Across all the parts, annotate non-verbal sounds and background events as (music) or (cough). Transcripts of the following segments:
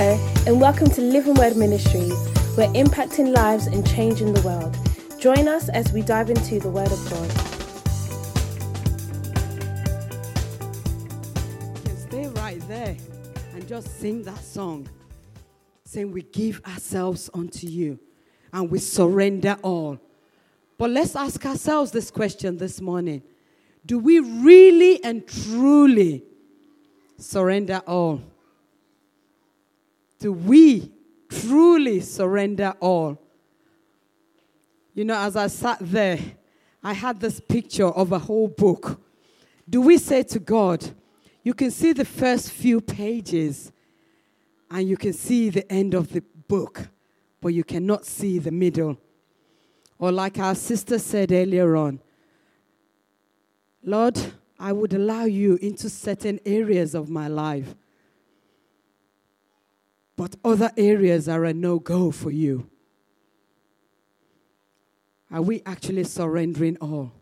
Hello, and welcome to Living Word Ministries. We're impacting lives and changing the world. Join us as we dive into the Word of God. You stay right there and just sing that song. Saying, We give ourselves unto you and we surrender all. But let's ask ourselves this question this morning Do we really and truly surrender all? Do we truly surrender all? You know, as I sat there, I had this picture of a whole book. Do we say to God, you can see the first few pages and you can see the end of the book, but you cannot see the middle? Or, like our sister said earlier on, Lord, I would allow you into certain areas of my life, but other areas are a no go for you. Are we actually surrendering all?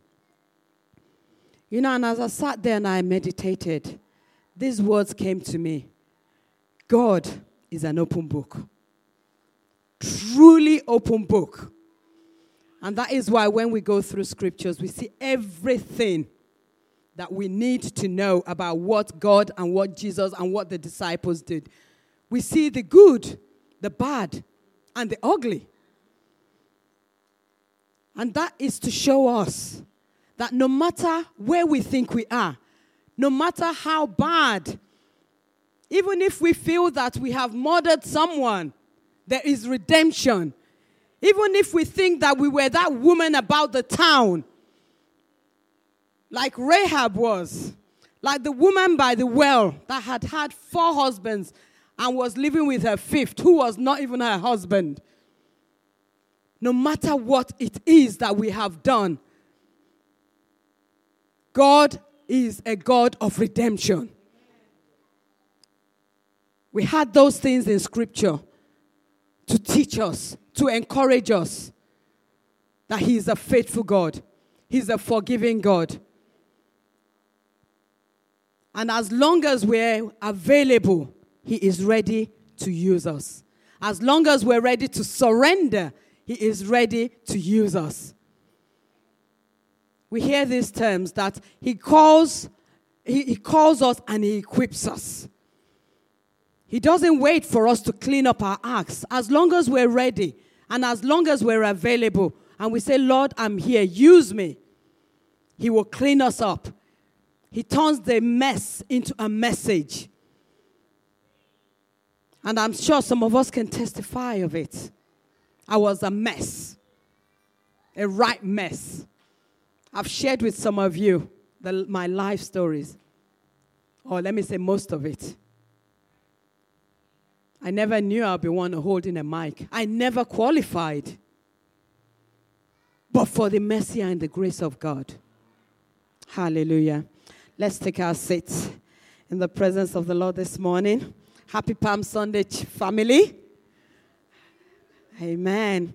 You know, and as I sat there and I meditated, these words came to me God is an open book, truly open book. And that is why when we go through scriptures, we see everything that we need to know about what God and what Jesus and what the disciples did. We see the good, the bad, and the ugly. And that is to show us that no matter where we think we are, no matter how bad, even if we feel that we have murdered someone, there is redemption. Even if we think that we were that woman about the town, like Rahab was, like the woman by the well that had had four husbands and was living with her fifth, who was not even her husband. No matter what it is that we have done, God is a God of redemption. We had those things in Scripture to teach us, to encourage us that He is a faithful God, He's a forgiving God. And as long as we're available, He is ready to use us. As long as we're ready to surrender, He is ready to use us. We hear these terms that He calls, He, he calls us and He equips us. He doesn't wait for us to clean up our acts. As long as we're ready and as long as we're available and we say, Lord, I'm here, use me, He will clean us up. He turns the mess into a message. And I'm sure some of us can testify of it. I was a mess, a right mess. I've shared with some of you the, my life stories, or let me say most of it. I never knew I'd be one holding a mic. I never qualified. But for the mercy and the grace of God. Hallelujah. Let's take our seats in the presence of the Lord this morning. Happy Palm Sunday, family. Amen.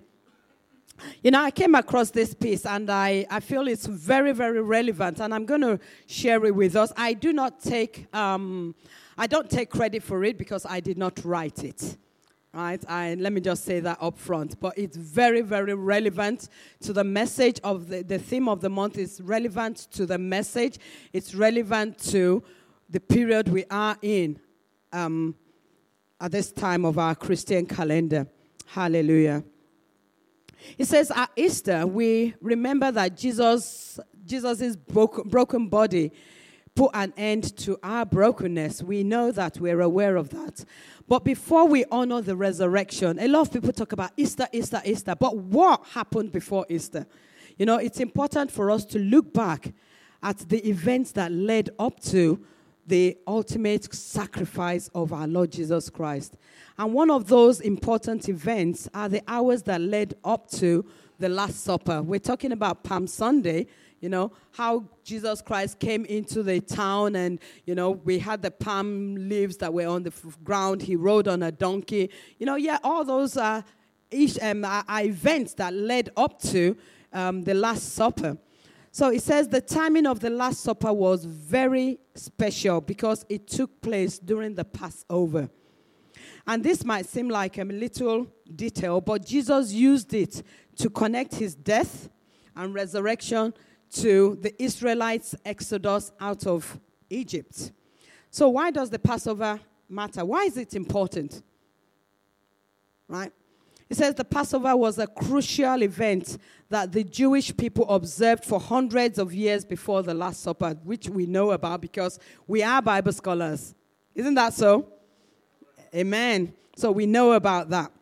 You know, I came across this piece and I, I feel it's very, very relevant, and I'm going to share it with us. I do not take, um, I don't take credit for it because I did not write it. Right? I, let me just say that up front. But it's very, very relevant to the message of the, the theme of the month, is relevant to the message, it's relevant to the period we are in um, at this time of our Christian calendar. Hallelujah. He says at Easter, we remember that Jesus, Jesus' broken, broken body put an end to our brokenness. We know that, we're aware of that. But before we honor the resurrection, a lot of people talk about Easter, Easter, Easter. But what happened before Easter? You know, it's important for us to look back at the events that led up to the ultimate sacrifice of our Lord Jesus Christ. And one of those important events are the hours that led up to the Last Supper. We're talking about Palm Sunday, you know, how Jesus Christ came into the town and, you know, we had the palm leaves that were on the ground. He rode on a donkey. You know, yeah, all those are, um, are events that led up to um, the Last Supper. So it says the timing of the Last Supper was very special because it took place during the Passover. And this might seem like a little detail, but Jesus used it to connect his death and resurrection to the Israelites' exodus out of Egypt. So, why does the Passover matter? Why is it important? Right? It says the Passover was a crucial event that the Jewish people observed for hundreds of years before the Last Supper, which we know about because we are Bible scholars. Isn't that so? Amen. So we know about that.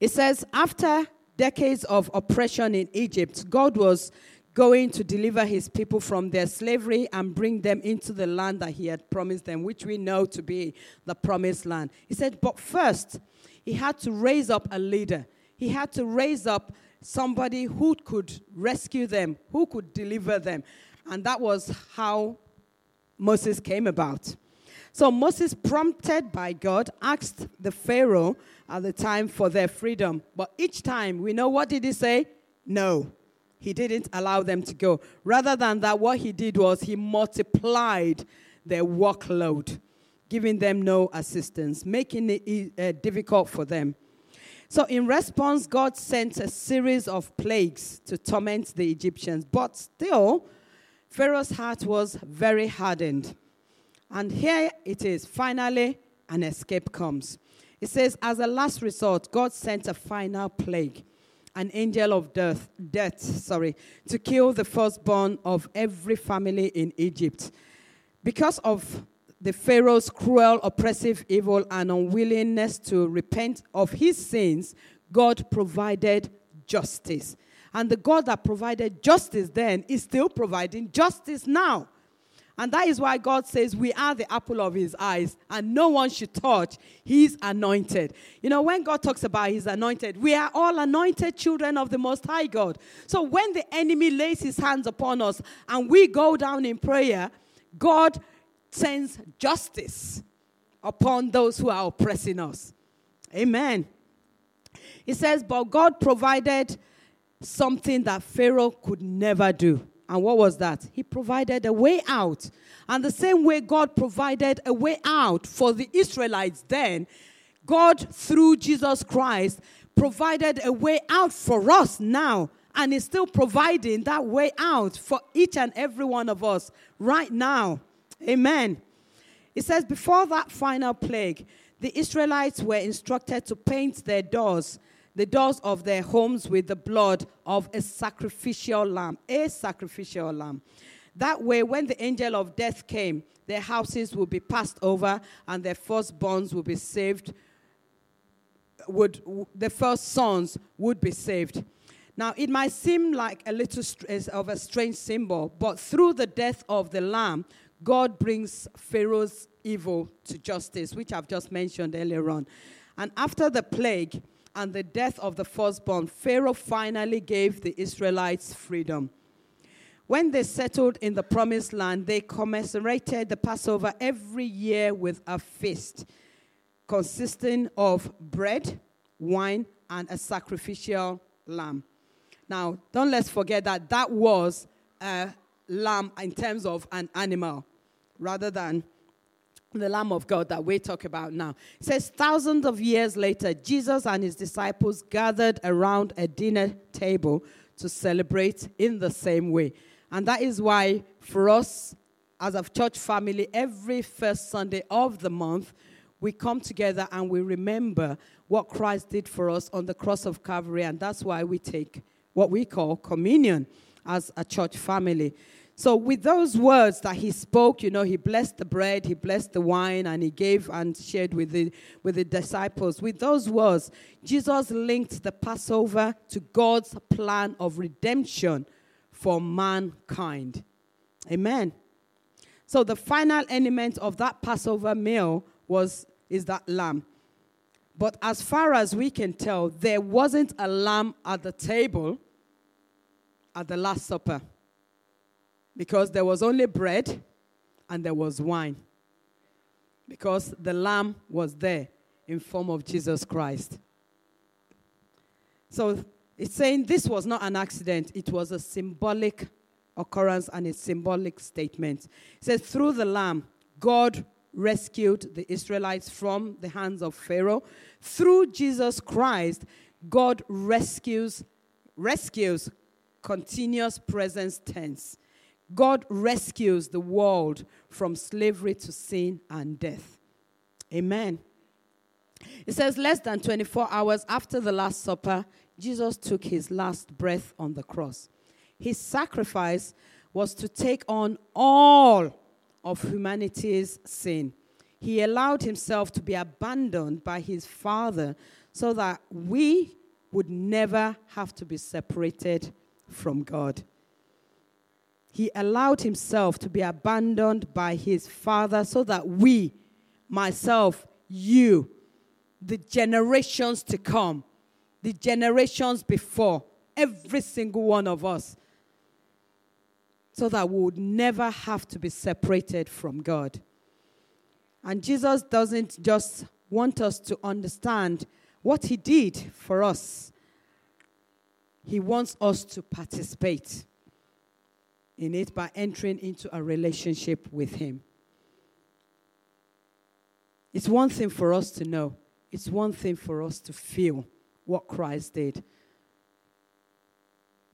It says, after decades of oppression in Egypt, God was going to deliver his people from their slavery and bring them into the land that he had promised them, which we know to be the promised land. He said, but first, he had to raise up a leader. He had to raise up somebody who could rescue them, who could deliver them. And that was how Moses came about. So Moses, prompted by God, asked the Pharaoh at the time for their freedom. But each time, we know what did he say? No. He didn't allow them to go. Rather than that, what he did was he multiplied their workload, giving them no assistance, making it uh, difficult for them. So, in response, God sent a series of plagues to torment the Egyptians. But still, Pharaoh's heart was very hardened. And here it is. Finally, an escape comes. It says, as a last resort, God sent a final plague, an angel of death, death, sorry, to kill the firstborn of every family in Egypt. Because of the Pharaoh's cruel, oppressive, evil, and unwillingness to repent of his sins, God provided justice. And the God that provided justice then is still providing justice now. And that is why God says we are the apple of his eyes and no one should touch his anointed. You know, when God talks about his anointed, we are all anointed children of the Most High God. So when the enemy lays his hands upon us and we go down in prayer, God sends justice upon those who are oppressing us. Amen. He says, but God provided something that Pharaoh could never do. And what was that? He provided a way out. And the same way God provided a way out for the Israelites then, God, through Jesus Christ, provided a way out for us now. And is still providing that way out for each and every one of us right now. Amen. It says, before that final plague, the Israelites were instructed to paint their doors the doors of their homes with the blood of a sacrificial lamb, a sacrificial lamb. That way, when the angel of death came, their houses would be passed over and their firstborns would be saved. Would the first sons would be saved. Now, it might seem like a little of a strange symbol, but through the death of the lamb, God brings Pharaoh's evil to justice, which I've just mentioned earlier on. And after the plague, and the death of the firstborn, Pharaoh finally gave the Israelites freedom. When they settled in the promised land, they commemorated the Passover every year with a feast consisting of bread, wine, and a sacrificial lamb. Now, don't let's forget that that was a lamb in terms of an animal rather than the Lamb of God that we talk about now. It says, thousands of years later, Jesus and his disciples gathered around a dinner table to celebrate in the same way. And that is why, for us as a church family, every first Sunday of the month, we come together and we remember what Christ did for us on the cross of Calvary. And that's why we take what we call communion as a church family. So, with those words that he spoke, you know, he blessed the bread, he blessed the wine, and he gave and shared with the, with the disciples. With those words, Jesus linked the Passover to God's plan of redemption for mankind. Amen. So, the final element of that Passover meal was is that lamb. But as far as we can tell, there wasn't a lamb at the table at the Last Supper because there was only bread and there was wine. Because the lamb was there in form of Jesus Christ. So it's saying this was not an accident, it was a symbolic occurrence and a symbolic statement. It says, through the lamb, God rescued the Israelites from the hands of Pharaoh. Through Jesus Christ, God rescues, rescues, continuous presence tense. God rescues the world from slavery to sin and death. Amen. It says, less than 24 hours after the Last Supper, Jesus took his last breath on the cross. His sacrifice was to take on all of humanity's sin. He allowed himself to be abandoned by his Father so that we would never have to be separated from God. He allowed himself to be abandoned by his Father so that we, myself, you, the generations to come, the generations before, every single one of us, so that we would never have to be separated from God. And Jesus doesn't just want us to understand what He did for us, He wants us to participate in it by entering into a relationship with Him. It's one thing for us to know, it's one thing for us to feel what Christ did.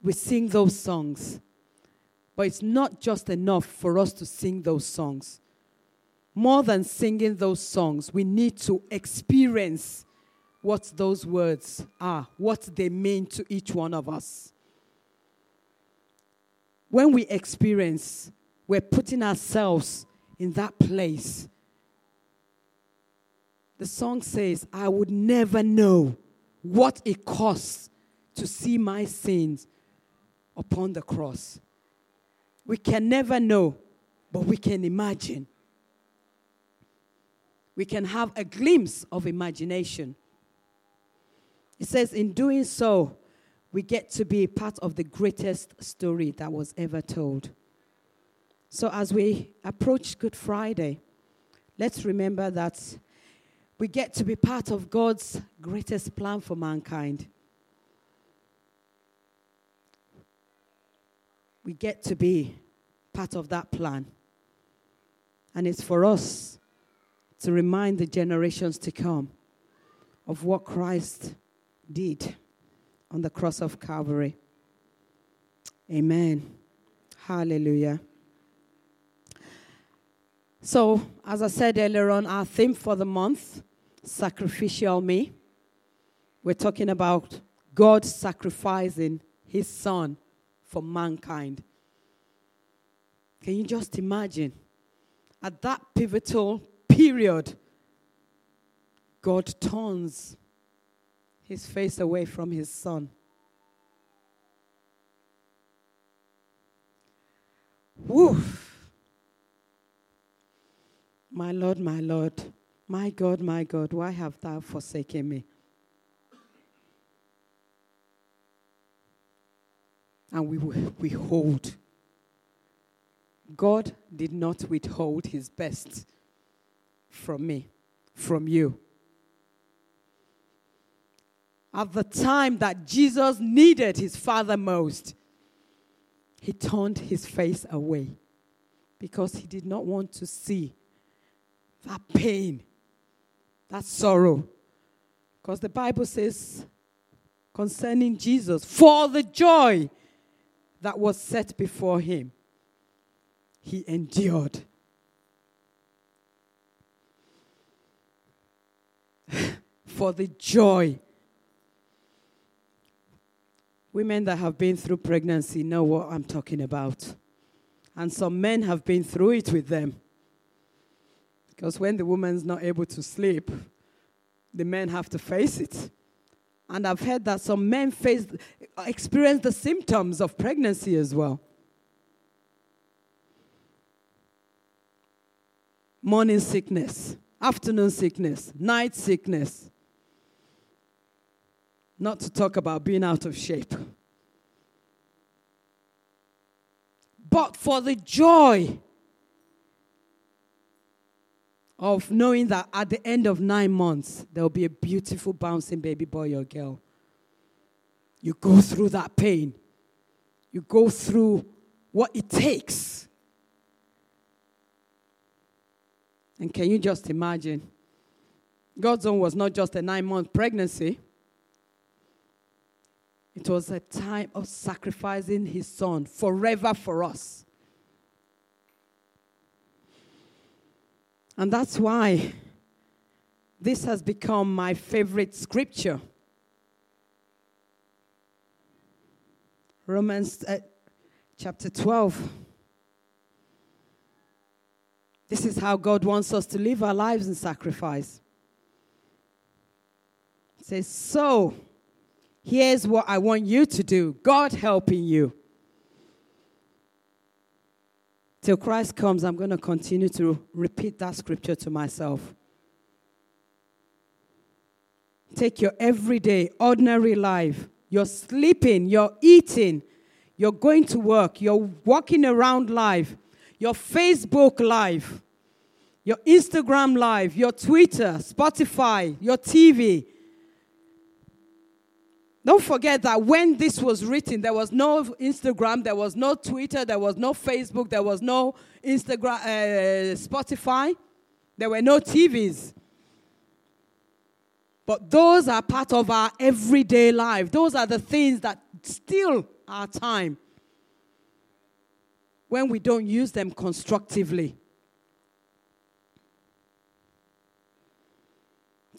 We sing those songs, but it's not just enough for us to sing those songs. More than singing those songs, we need to experience what those words are, what they mean to each one of us. When we experience, we're putting ourselves in that place. The song says, I would never know what it costs to see my sins upon the cross. We can never know, but we can imagine. We can have a glimpse of imagination. It says, in doing so, we get to be part of the greatest story that was ever told. So, as we approach Good Friday, let's remember that we get to be part of God's greatest plan for mankind. We get to be part of that plan. And it's for us to remind the generations to come of what Christ did on the cross of Calvary. Amen. Hallelujah. So, as I said earlier on, our theme for the month sacrificial me. We're talking about God sacrificing his son for mankind. Can you just imagine? At that pivotal period, God turns his face away from his son. Woof. My Lord, my Lord, my God, my God, why have thou forsaken me? And we withhold. God did not withhold his best from me, from you. At the time that Jesus needed his Father most, he turned his face away because he did not want to see that pain that sorrow. Because the Bible says concerning Jesus, for the joy that was set before him, he endured. (laughs) for the joy. Women that have been through pregnancy know what I'm talking about. And some men have been through it with them. Because when the woman's not able to sleep, the men have to face it. And I've heard that some men face, experience the symptoms of pregnancy as well. Morning sickness, afternoon sickness, night sickness. Not to talk about being out of shape. But for the joy of knowing that at the end of nine months, there'll be a beautiful, bouncing baby boy or girl. You go through that pain, you go through what it takes. And can you just imagine? God's own was not just a nine month pregnancy, it was a time of sacrificing his son forever for us. And that's why this has become my favorite scripture. Romans uh, chapter 12. This is how God wants us to live our lives in sacrifice. It says, So, here's what I want you to do God helping you. Till Christ comes, I'm going to continue to repeat that scripture to myself. Take your everyday, ordinary life. You're sleeping, you're eating, you're going to work, you're walking around life, your Facebook live, your Instagram live, your Twitter, Spotify, your TV. Don't forget that when this was written, there was no Instagram, there was no Twitter, there was no Facebook, there was no Instagram, uh, Spotify, there were no TVs. But those are part of our everyday life. Those are the things that steal our time when we don't use them constructively.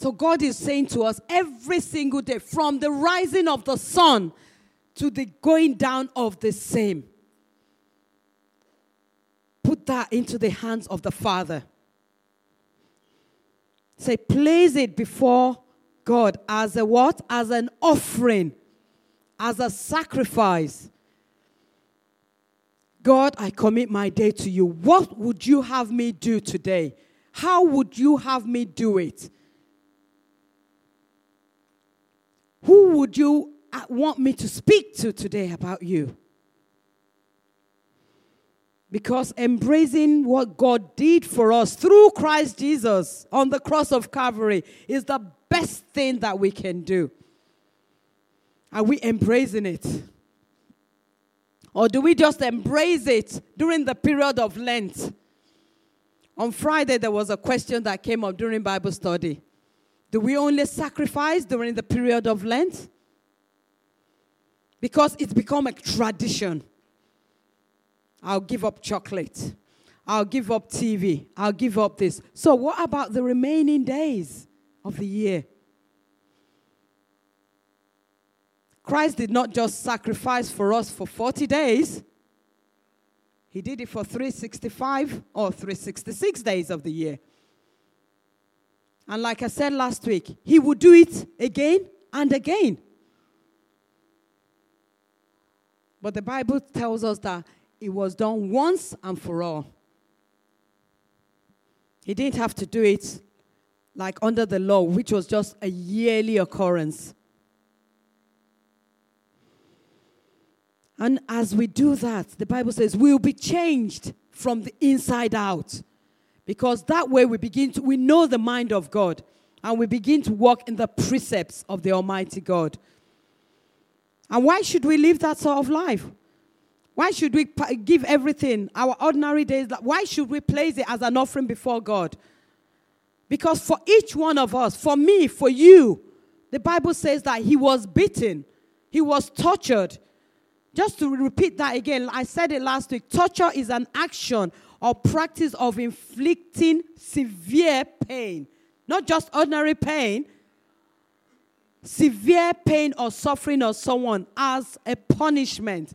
So God is saying to us every single day, from the rising of the sun to the going down of the same, put that into the hands of the Father. Say, place it before God as a what? As an offering, as a sacrifice. God, I commit my day to you. What would you have me do today? How would you have me do it? Would you uh, want me to speak to today about you? Because embracing what God did for us through Christ Jesus on the cross of Calvary is the best thing that we can do. Are we embracing it? Or do we just embrace it during the period of Lent? On Friday, there was a question that came up during Bible study. Do we only sacrifice during the period of Lent? Because it's become a tradition. I'll give up chocolate. I'll give up TV. I'll give up this. So, what about the remaining days of the year? Christ did not just sacrifice for us for 40 days, He did it for 365 or 366 days of the year. And like I said last week, He would do it again and again. But the Bible tells us that it was done once and for all. He didn't have to do it like under the law, which was just a yearly occurrence. And as we do that, the Bible says we'll be changed from the inside out. Because that way we begin to, we know the mind of God and we begin to walk in the precepts of the Almighty God. And why should we live that sort of life? Why should we give everything, our ordinary days, why should we place it as an offering before God? Because for each one of us, for me, for you, the Bible says that he was beaten, he was tortured, just to repeat that again, I said it last week. Torture is an action or practice of inflicting severe pain, not just ordinary pain, severe pain or suffering of someone as a punishment.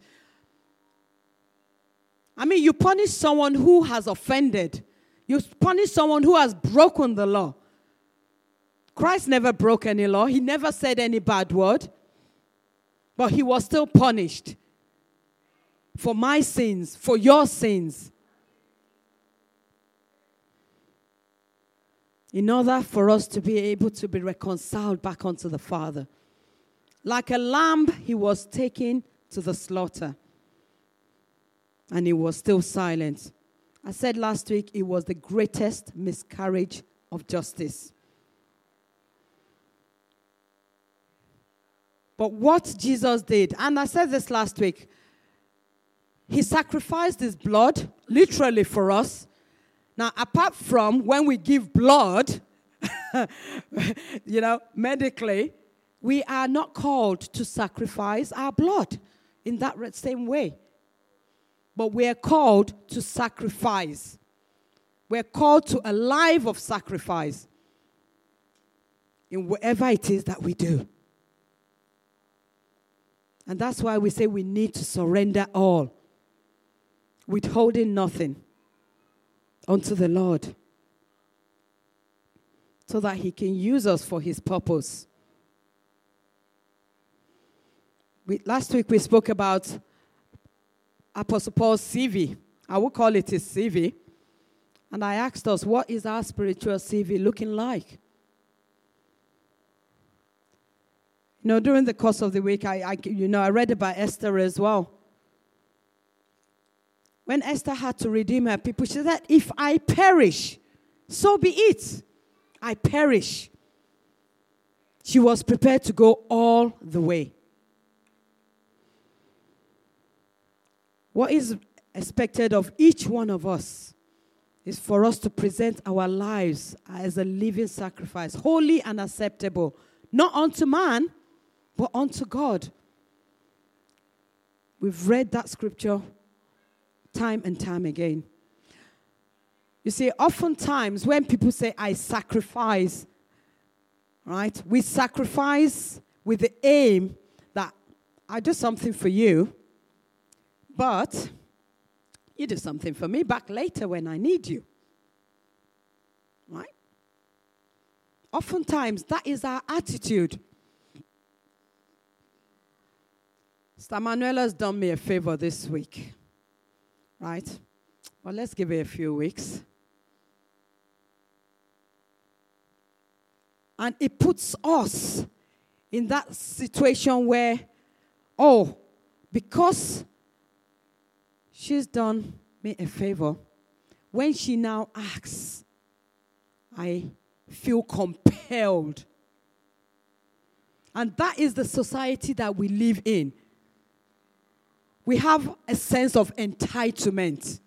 I mean, you punish someone who has offended, you punish someone who has broken the law. Christ never broke any law, he never said any bad word, but he was still punished for my sins, for your sins. In order for us to be able to be reconciled back unto the Father. Like a lamb, he was taken to the slaughter. And he was still silent. I said last week it was the greatest miscarriage of justice. But what Jesus did, and I said this last week, he sacrificed his blood, literally for us, Now, apart from when we give blood, (laughs) you know, medically, we are not called to sacrifice our blood in that same way. But we are called to sacrifice. We're called to a life of sacrifice in whatever it is that we do. And that's why we say we need to surrender all, withholding nothing unto the Lord, so that He can use us for His purpose. We, last week we spoke about Apostle Paul's CV. I will call it his CV. And I asked us, what is our spiritual CV looking like? You know, during the course of the week, I, I, you know, I read about Esther as well. When Esther had to redeem her people, she said, If I perish, so be it. I perish. She was prepared to go all the way. What is expected of each one of us is for us to present our lives as a living sacrifice, holy and acceptable, not unto man, but unto God. We've read that scripture time and time again. You see, oftentimes when people say, I sacrifice, right, we sacrifice with the aim that I do something for you, but you do something for me back later when I need you. Right? Oftentimes, that is our attitude. Sister Manuela's done me a favor this week. Right? Well, let's give it a few weeks. And it puts us in that situation where, oh, because she's done me a favor, when she now asks, I feel compelled. And that is the society that we live in we have a sense of entitlement.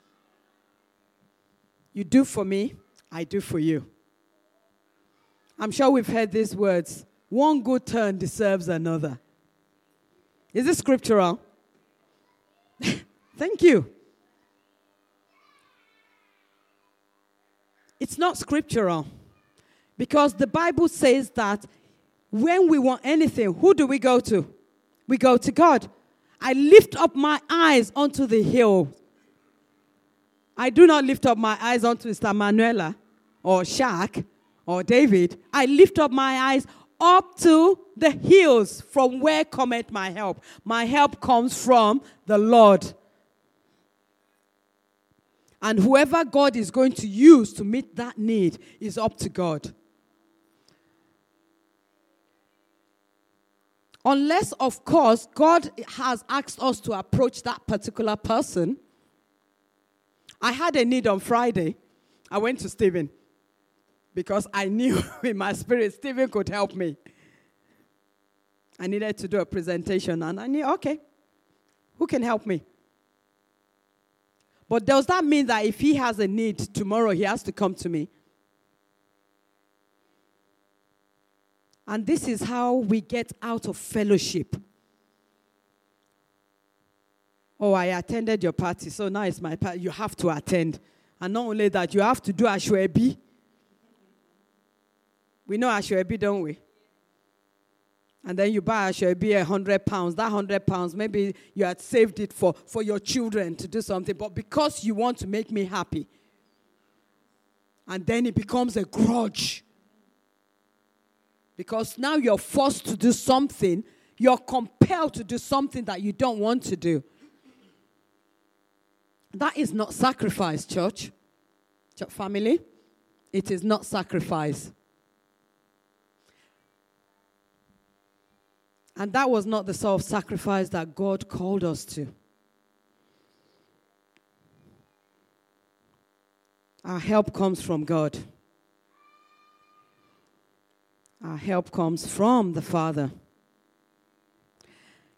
You do for me, I do for you. I'm sure we've heard these words one good turn deserves another. Is this scriptural? (laughs) Thank you. It's not scriptural because the Bible says that when we want anything, who do we go to? We go to God. I lift up my eyes onto the hill. I do not lift up my eyes onto Mr. Manuela or Shaq or David. I lift up my eyes up to the hills from where cometh my help. My help comes from the Lord. And whoever God is going to use to meet that need is up to God. Unless, of course, God has asked us to approach that particular person. I had a need on Friday. I went to Stephen because I knew (laughs) in my spirit Stephen could help me. I needed to do a presentation, and I knew, okay, who can help me? But does that mean that if he has a need tomorrow, he has to come to me? And this is how we get out of fellowship. Oh, I attended your party, so now it's my party. You have to attend. And not only that, you have to do Ashwebi. We know Ashwebi, don't we? And then you buy Ashwebi a hundred pounds. That hundred pounds, maybe you had saved it for, for your children to do something, but because you want to make me happy. And then it becomes a grudge. Because now you're forced to do something, you're compelled to do something that you don't want to do. That is not sacrifice, church. Church family, it is not sacrifice. And that was not the sort of sacrifice that God called us to. Our help comes from God. Our help comes from the Father.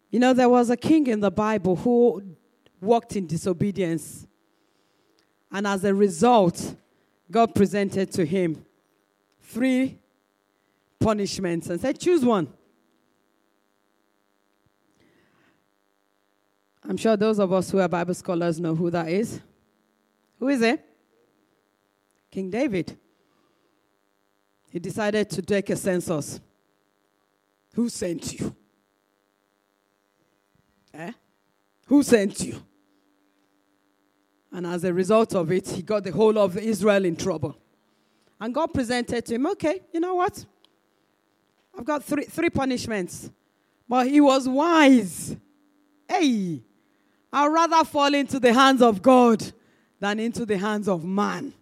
You know, there was a king in the Bible who walked in disobedience. And as a result, God presented to him three punishments and said, Choose one. I'm sure those of us who are Bible scholars know who that is. Who is it? King David. He decided to take a census. Who sent you? Eh? Who sent you? And as a result of it, he got the whole of Israel in trouble. And God presented to him, okay, you know what? I've got three, three punishments. But he was wise. Hey, I'd rather fall into the hands of God than into the hands of man.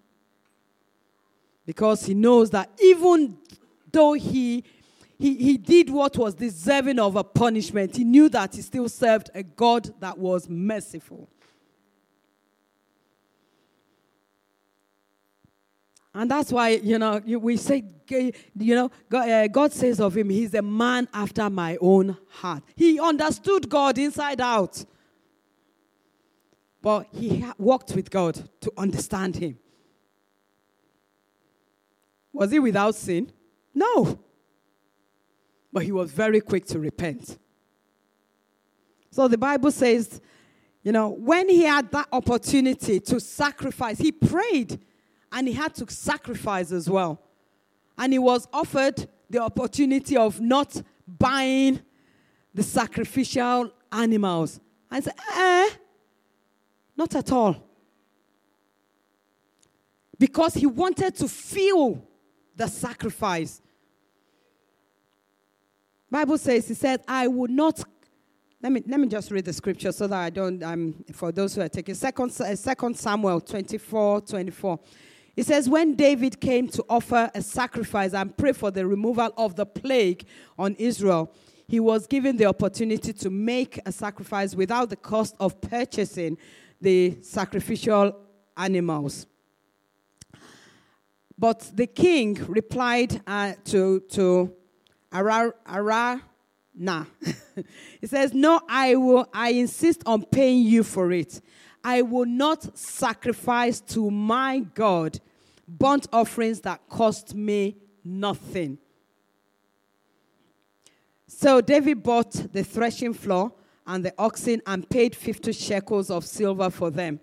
Because he knows that even though he, he, he did what was deserving of a punishment, he knew that he still served a God that was merciful. And that's why, you know, we say, you know, God, uh, God, says of him, he's a man after my own heart. He understood God inside out. But he walked with God to understand him. Was he without sin? No. But he was very quick to repent. So the Bible says, you know, when he had that opportunity to sacrifice, he prayed and he had to sacrifice as well. And he was offered the opportunity of not buying the sacrificial animals. And said, eh, not at all. Because he wanted to feel the sacrifice. Bible says, he said, I would not let me, let me just read the scripture so that I don't, um, for those who are taking, second, uh, second Samuel 24, 24. It says, When David came to offer a sacrifice and pray for the removal of the plague on Israel, he was given the opportunity to make a sacrifice without the cost of purchasing the sacrificial animals. But the king replied uh, to, to Araunah. (laughs) he says, No, I will I insist on paying you for it. I will not sacrifice to my God burnt offerings that cost me nothing. So David bought the threshing floor and the oxen and paid 50 shekels of silver for them.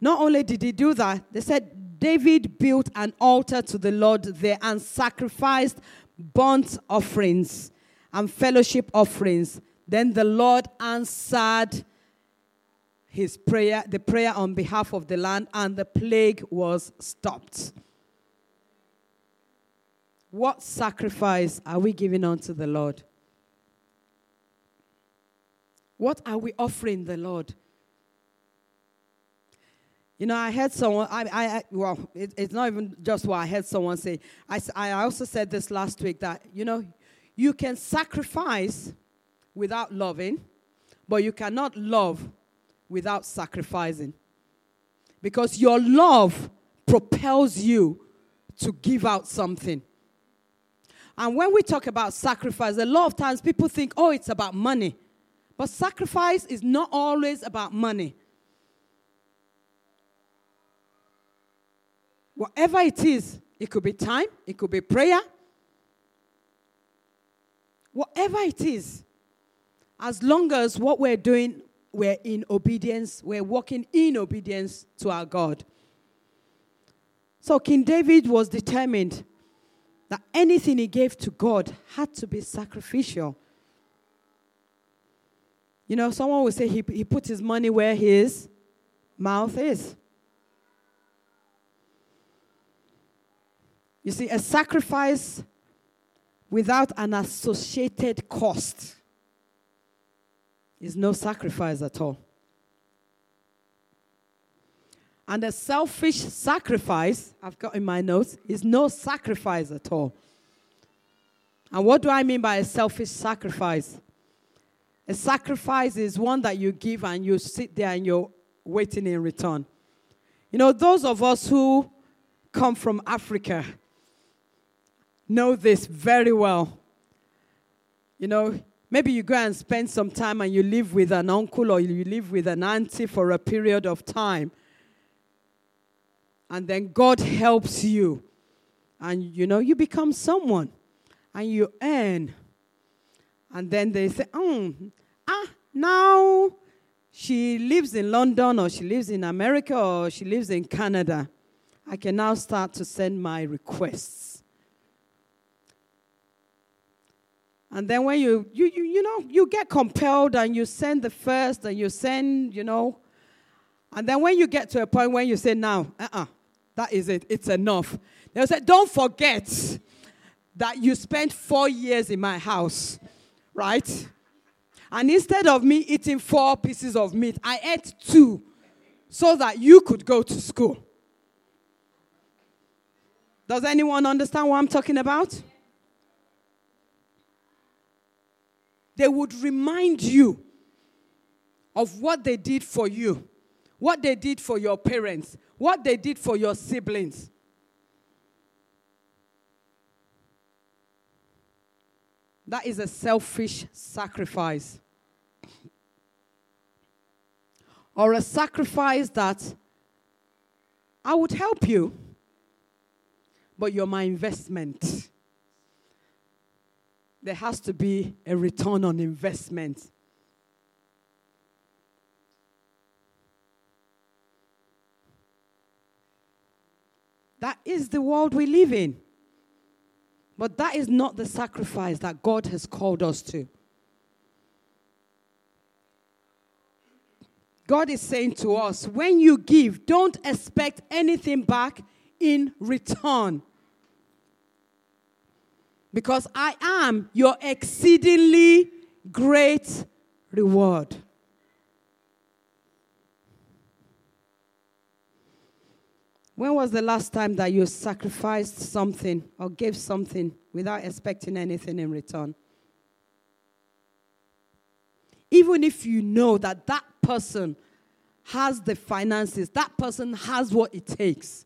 Not only did he do that, they said David built an altar to the Lord there and sacrificed burnt offerings and fellowship offerings. Then the Lord answered his prayer, the prayer on behalf of the land, and the plague was stopped. What sacrifice are we giving unto the Lord? What are we offering the Lord? You know, I had someone, I, I, well, it, it's not even just what I had someone say. I, I also said this last week that, you know, you can sacrifice without loving, but you cannot love without sacrificing. Because your love propels you to give out something. And when we talk about sacrifice, a lot of times people think, oh, it's about money. But sacrifice is not always about money. Whatever it is, it could be time, it could be prayer. Whatever it is, as long as what we're doing we're in obedience, we're walking in obedience to our God. So King David was determined that anything he gave to God had to be sacrificial. You know, someone would say he, he put his money where his mouth is. You see, a sacrifice without an associated cost is no sacrifice at all. And a selfish sacrifice, I've got in my notes, is no sacrifice at all. And what do I mean by a selfish sacrifice? A sacrifice is one that you give and you sit there and you're waiting in return. You know, those of us who come from Africa know this very well. You know, Maybe you go and spend some time and you live with an uncle or you live with an auntie for a period of time. and then God helps you. And you know, you become someone and you earn. And then they say, oh, ah, now she lives in London or she lives in America or she lives in Canada. I can now start to send my requests. And then when you, you, you, you know, you get compelled and you send the first and you send, you know, and then when you get to a point when you say, now, uh-uh, that is it, it's enough. They'll say, don't forget that you spent four years in my house, right? And instead of me eating four pieces of meat, I ate two so that you could go to school. Does anyone understand what I'm talking about? They would remind you of what they did for you, what they did for your parents, what they did for your siblings. That is a selfish sacrifice. or a sacrifice that I would help you, but you're my investment. There has to be a return on investment. That is the world we live in. But that is not the sacrifice that God has called us to. God is saying to us, when you give, don't expect anything back in return. Because I am your exceedingly great reward. When was the last time that you sacrificed something or gave something without expecting anything in return? Even if you know that that person has the finances, that person has what it takes.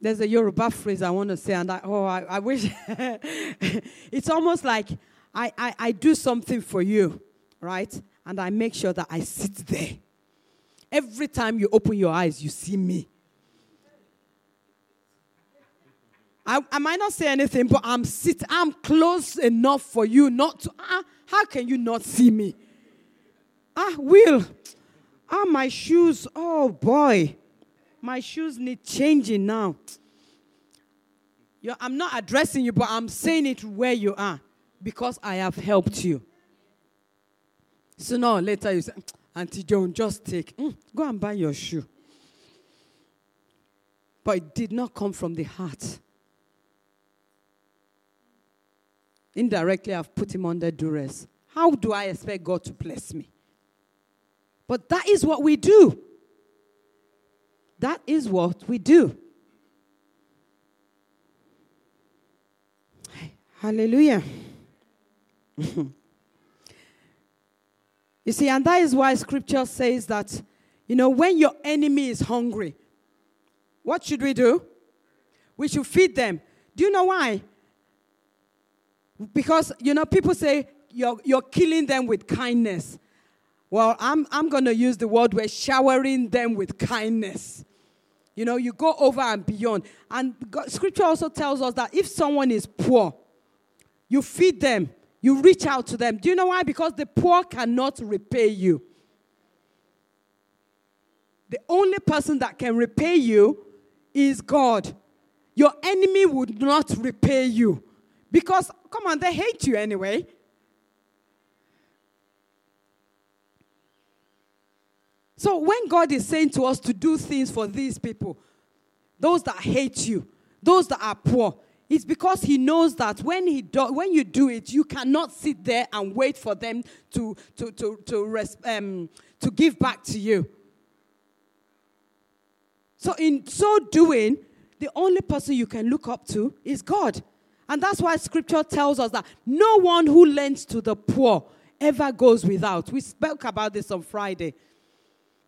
There's a Yoruba phrase I want to say, and I, oh, I, I wish. (laughs) it's almost like I, I, I do something for you, right? And I make sure that I sit there Every time you open your eyes, you see me. I, I might not say anything, but I'm sit, I'm close enough for you not to. Ah, how can you not see me? Ah, Will. Ah, my shoes. Oh boy, my shoes need changing now. You're, I'm not addressing you, but I'm saying it where you are because I have helped you. Sooner or later, you say, Auntie Joan, just take, mm, go and buy your shoe. But it did not come from the heart. Indirectly, I've put him under duress. How do I expect God to bless me? But that is what we do. That is what we do. Hallelujah. (laughs) You see, and that is why scripture says that, you know, when your enemy is hungry, what should we do? We should feed them. Do you know why? Because, you know, people say you're, you're killing them with kindness. Well, I'm, I'm going to use the word we're showering them with kindness. You know, you go over and beyond. And God, scripture also tells us that if someone is poor, you feed them you reach out to them. Do you know why? Because the poor cannot repay you. The only person that can repay you is God. Your enemy would not repay you. Because, come on, they hate you anyway. So when God is saying to us to do things for these people, those that hate you, those that are poor, it's because he knows that when, he do, when you do it, you cannot sit there and wait for them to, to, to, to, res, um, to give back to you. So, in so doing, the only person you can look up to is God. And that's why scripture tells us that no one who lends to the poor ever goes without. We spoke about this on Friday.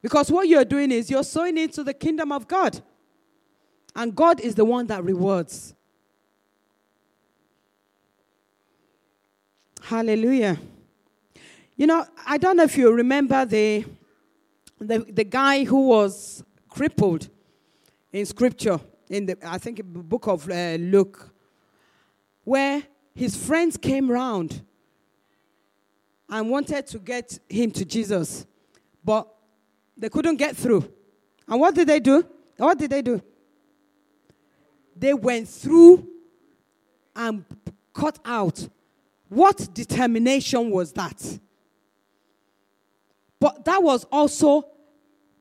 Because what you're doing is you're sowing into the kingdom of God. And God is the one that rewards. Hallelujah. You know, I don't know if you remember the the, the guy who was crippled in scripture, in the, I think, book of uh, Luke, where his friends came round and wanted to get him to Jesus, but they couldn't get through. And what did they do? What did they do? They went through and cut out. What determination was that? But that was also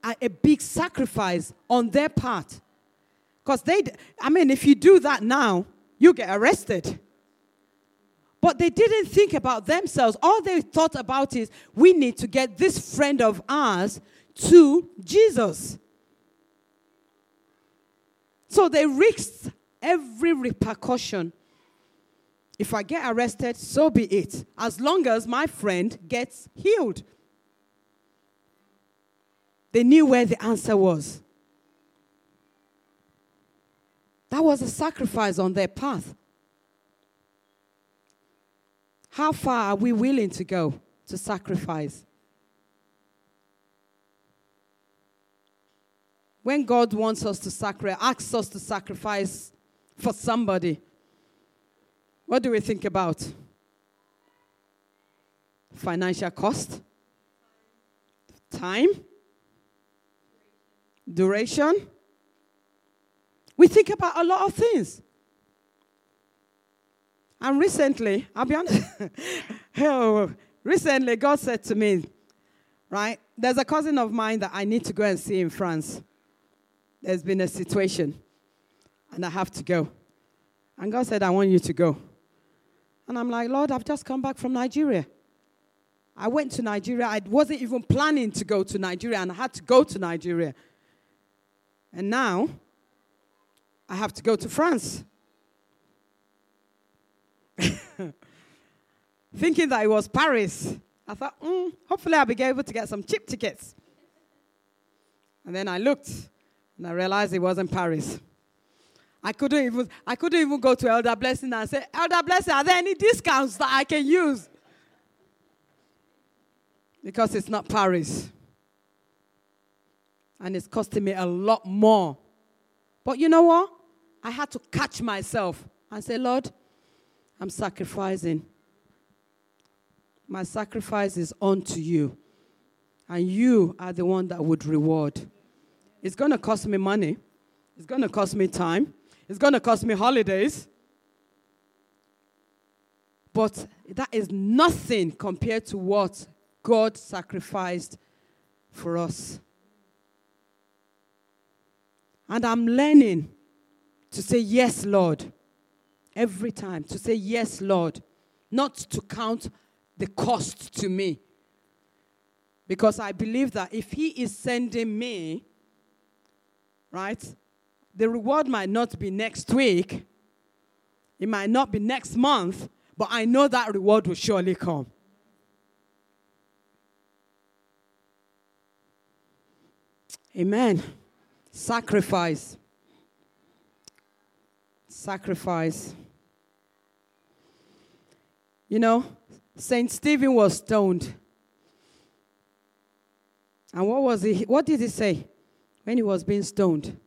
a, a big sacrifice on their part. Because they, I mean, if you do that now, you get arrested. But they didn't think about themselves. All they thought about is we need to get this friend of ours to Jesus. So they risked every repercussion. If I get arrested, so be it, as long as my friend gets healed. They knew where the answer was. That was a sacrifice on their path. How far are we willing to go to sacrifice? When God wants us to sacrifice, asks us to sacrifice for somebody, what do we think about? Financial cost? Time? Duration? We think about a lot of things. And recently, I'll be honest, (laughs) oh, recently God said to me, right, there's a cousin of mine that I need to go and see in France there's been a situation and I have to go. And God said, I want you to go. And I'm like, Lord, I've just come back from Nigeria. I went to Nigeria. I wasn't even planning to go to Nigeria, and I had to go to Nigeria. And now I have to go to France. (laughs) Thinking that it was Paris. I thought, mm, hopefully I'll be able to get some cheap tickets. And then I looked, and I realized it wasn't Paris. I couldn't even I couldn't even go to Elder Blessing and say, Elder Blessing, are there any discounts that I can use? Because it's not Paris. And it's costing me a lot more. But you know what? I had to catch myself and say, Lord, I'm sacrificing. My sacrifice is unto you. And you are the one that would reward. It's going to cost me money. It's going to cost me time. It's going to cost me holidays. But that is nothing compared to what God sacrificed for us. And I'm learning to say, Yes, Lord, every time. To say, Yes, Lord. Not to count the cost to me. Because I believe that if He is sending me, right? The reward might not be next week, it might not be next month, but I know that reward will surely come. Amen. Sacrifice. Sacrifice. You know, Saint Stephen was stoned. And what was he? What did he say? When he was being stoned,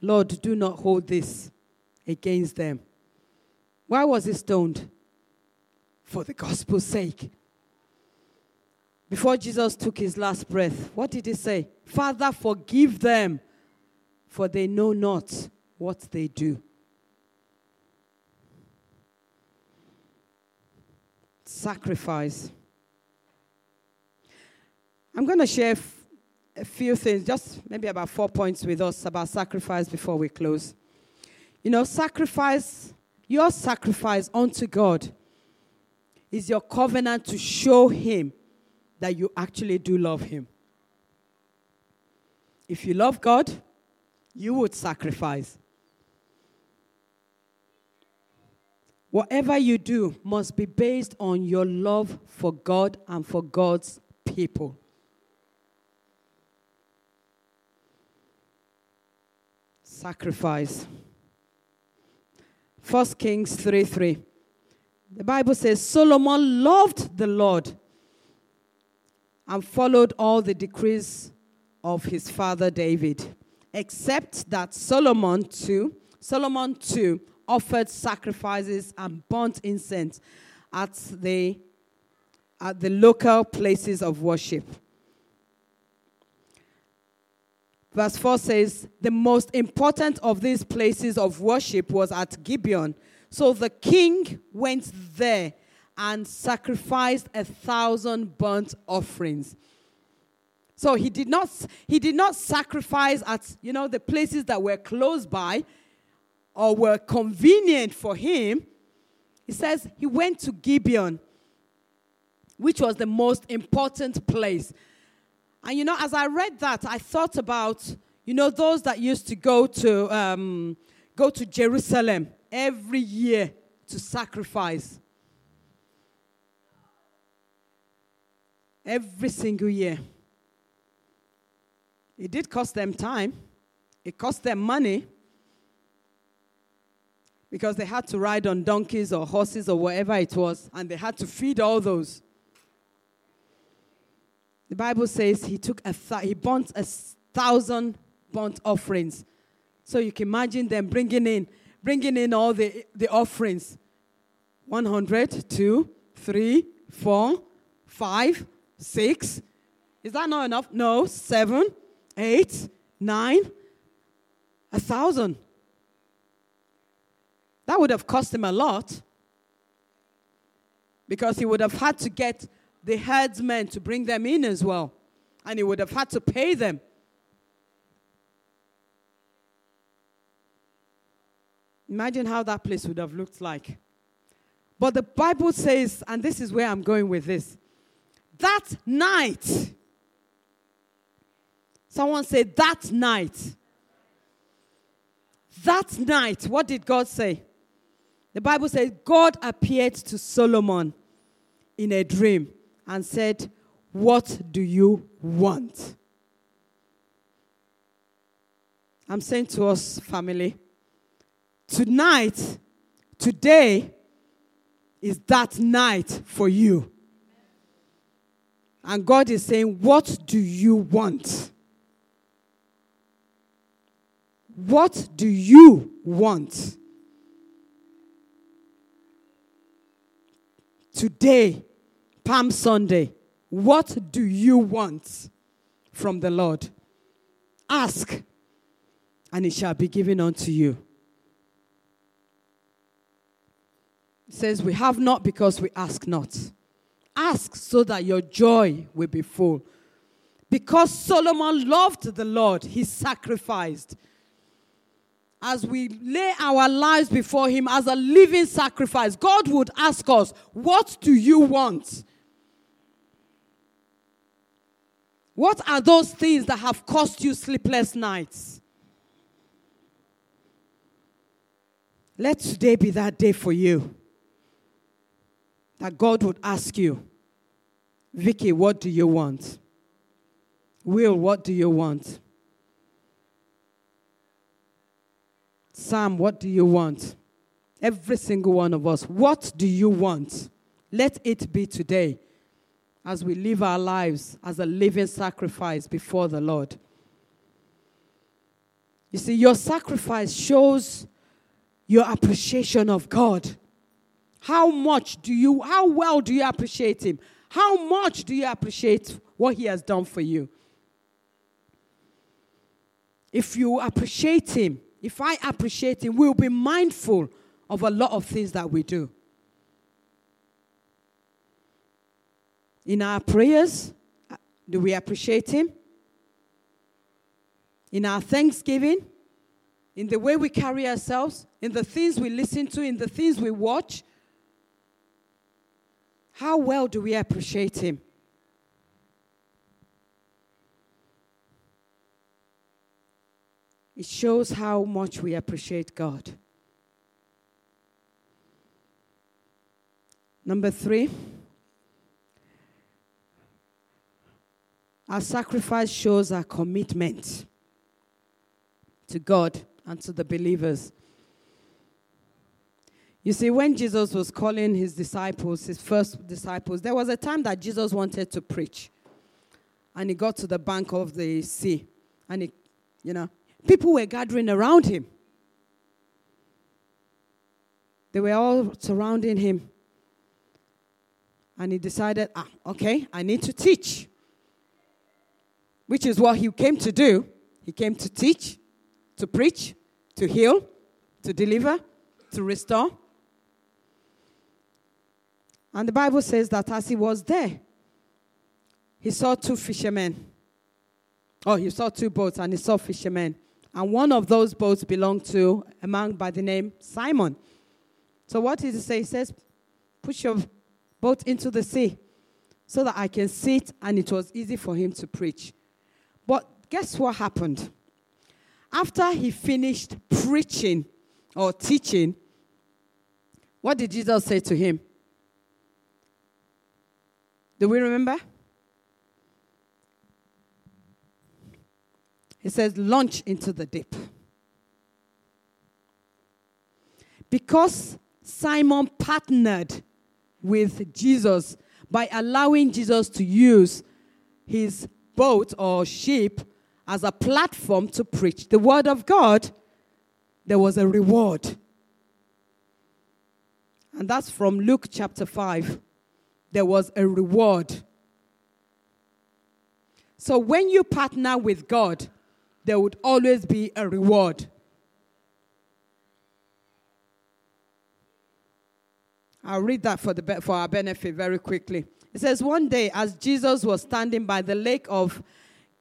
Lord, do not hold this against them. Why was he stoned? For the gospel's sake. Before Jesus took his last breath, what did he say? Father, forgive them, for they know not what they do. Sacrifice. I'm going to share a few things, just maybe about four points with us about sacrifice before we close. You know, sacrifice, your sacrifice unto God is your covenant to show Him that you actually do love Him. If you love God, you would sacrifice. Whatever you do must be based on your love for God and for God's people. Sacrifice. 1 Kings 3 3. The Bible says Solomon loved the Lord and followed all the decrees of his father David, except that Solomon too, Solomon too offered sacrifices and burnt incense at the at the local places of worship. Verse 4 says, The most important of these places of worship was at Gibeon. So the king went there and sacrificed a thousand burnt offerings. So he did not he did not sacrifice at you know the places that were close by or were convenient for him. He says he went to Gibeon, which was the most important place. And you know, as I read that, I thought about you know those that used to go to um, go to Jerusalem every year to sacrifice. Every single year. It did cost them time, it cost them money because they had to ride on donkeys or horses or whatever it was, and they had to feed all those. The Bible says he took a th- he burnt a thousand burnt offerings. So you can imagine them bringing in bringing in all the, the offerings 100, 2, 3, 4, 5, 6. Is that not enough? No, 7, 8, 9, a thousand. That would have cost him a lot because he would have had to get the herdsmen to bring them in as well, and he would have had to pay them. Imagine how that place would have looked like. But the Bible says, and this is where I'm going with this that night, someone said, that night, that night, what did God say? The Bible says, God appeared to Solomon in a dream and said, What do you want? I'm saying to us, family, tonight, today is that night for you. And God is saying, What do you want? What do you want? Today, Palm Sunday, what do you want from the Lord? Ask, and it shall be given unto you. It says, We have not because we ask not. Ask so that your joy will be full. Because Solomon loved the Lord, he sacrificed as we lay our lives before Him as a living sacrifice, God would ask us, What do you want? What are those things that have cost you sleepless nights? Let today be that day for you. That God would ask you, Vicky, what do you want? Will, what do you want? Sam, what do you want? Every single one of us. What do you want? Let it be today as we live our lives as a living sacrifice before the Lord. You see, your sacrifice shows your appreciation of God. How much do you, how well do you appreciate Him? How much do you appreciate what He has done for you? If you appreciate Him, if I appreciate Him, we'll be mindful of a lot of things that we do. In our prayers, uh, do we appreciate Him? In our thanksgiving, in the way we carry ourselves, in the things we listen to, in the things we watch, how well do we appreciate Him? It shows how much we appreciate God. Number three, our sacrifice shows our commitment to God and to the believers. You see, when Jesus was calling his disciples, his first disciples, there was a time that Jesus wanted to preach. and he got to the bank of the sea. And he, you know, people were gathering around him. They were all surrounding him. And he decided, ah, okay, I need to teach. Which is what he came to do. He came to teach, to preach, to heal, to deliver, to restore. And the Bible says that as he was there, he saw two fishermen. Oh, he saw two boats and he saw fishermen. And one of those boats belonged to a man by the name Simon. So what did he say? He says, Push your boat into the sea so that I can sit, and it was easy for him to preach. Guess what happened? After he finished preaching or teaching, what did Jesus say to him? Do we remember? He says, launch into the deep. Because Simon partnered with Jesus by allowing Jesus to use his boat or ship as a platform to preach the word of God, there was a reward. And that's from Luke chapter 5. There was a reward. So when you partner with God, there would always be a reward. I'll read that for, the, for our benefit very quickly. It says, One day, as Jesus was standing by the lake of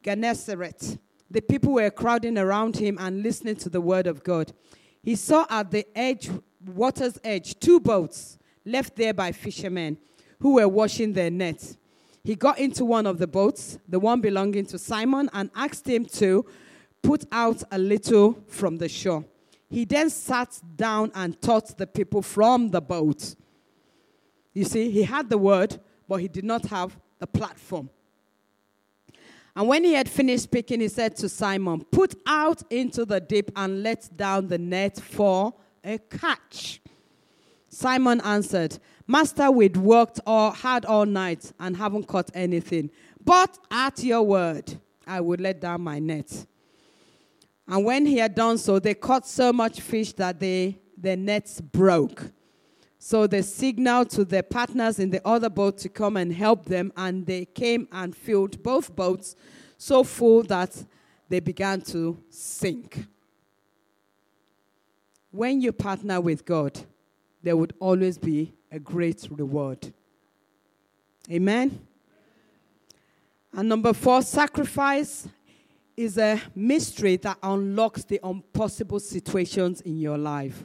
Gennesaret, the people were crowding around him and listening to the word of God. He saw at the edge, water's edge, two boats left there by fishermen who were washing their nets. He got into one of the boats, the one belonging to Simon, and asked him to put out a little from the shore. He then sat down and taught the people from the boat. You see, he had the word, but he did not have the platform. And when he had finished speaking, he said to Simon, Put out into the deep and let down the net for a catch. Simon answered, Master, we'd worked all, hard all night and haven't caught anything. But at your word, I would let down my net. And when he had done so, they caught so much fish that they, their nets broke. So they signaled to their partners in the other boat to come and help them, and they came and filled both boats so full that they began to sink. When you partner with God, there would always be a great reward. Amen. And number four, sacrifice is a mystery that unlocks the impossible situations in your life.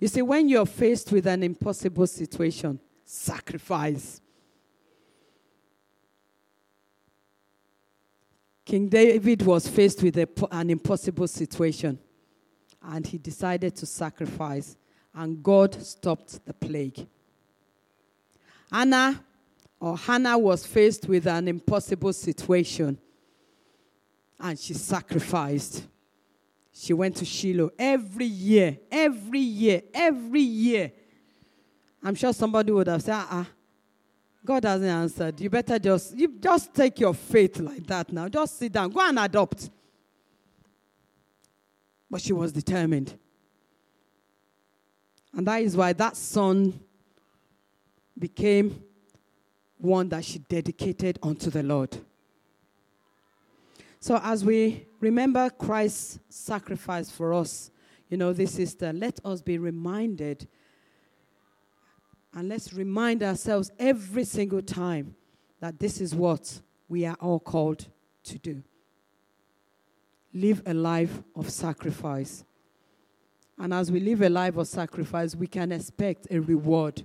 You see, when you're faced with an impossible situation, sacrifice. King David was faced with a, an impossible situation and he decided to sacrifice, and God stopped the plague. Anna or Hannah was faced with an impossible situation and she sacrificed. She went to Shiloh every year, every year, every year. I'm sure somebody would have said, ah, uh-uh. God hasn't answered. You better just you just take your faith like that now. Just sit down. Go and adopt. But she was determined. And that is why that son became one that she dedicated unto the Lord. So, as we remember Christ's sacrifice for us, you know, this Easter, let us be reminded and let's remind ourselves every single time that this is what we are all called to do. Live a life of sacrifice. And as we live a life of sacrifice, we can expect a reward,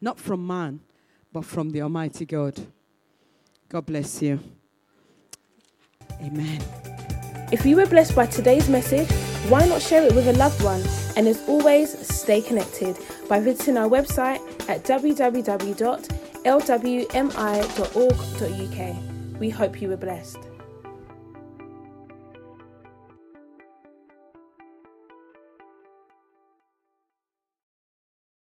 not from man, but from the Almighty God. God bless you. Amen. If you were blessed by today's message, why not share it with a loved one? And as always, stay connected by visiting our website at www.lwmi.org.uk. We hope you were blessed.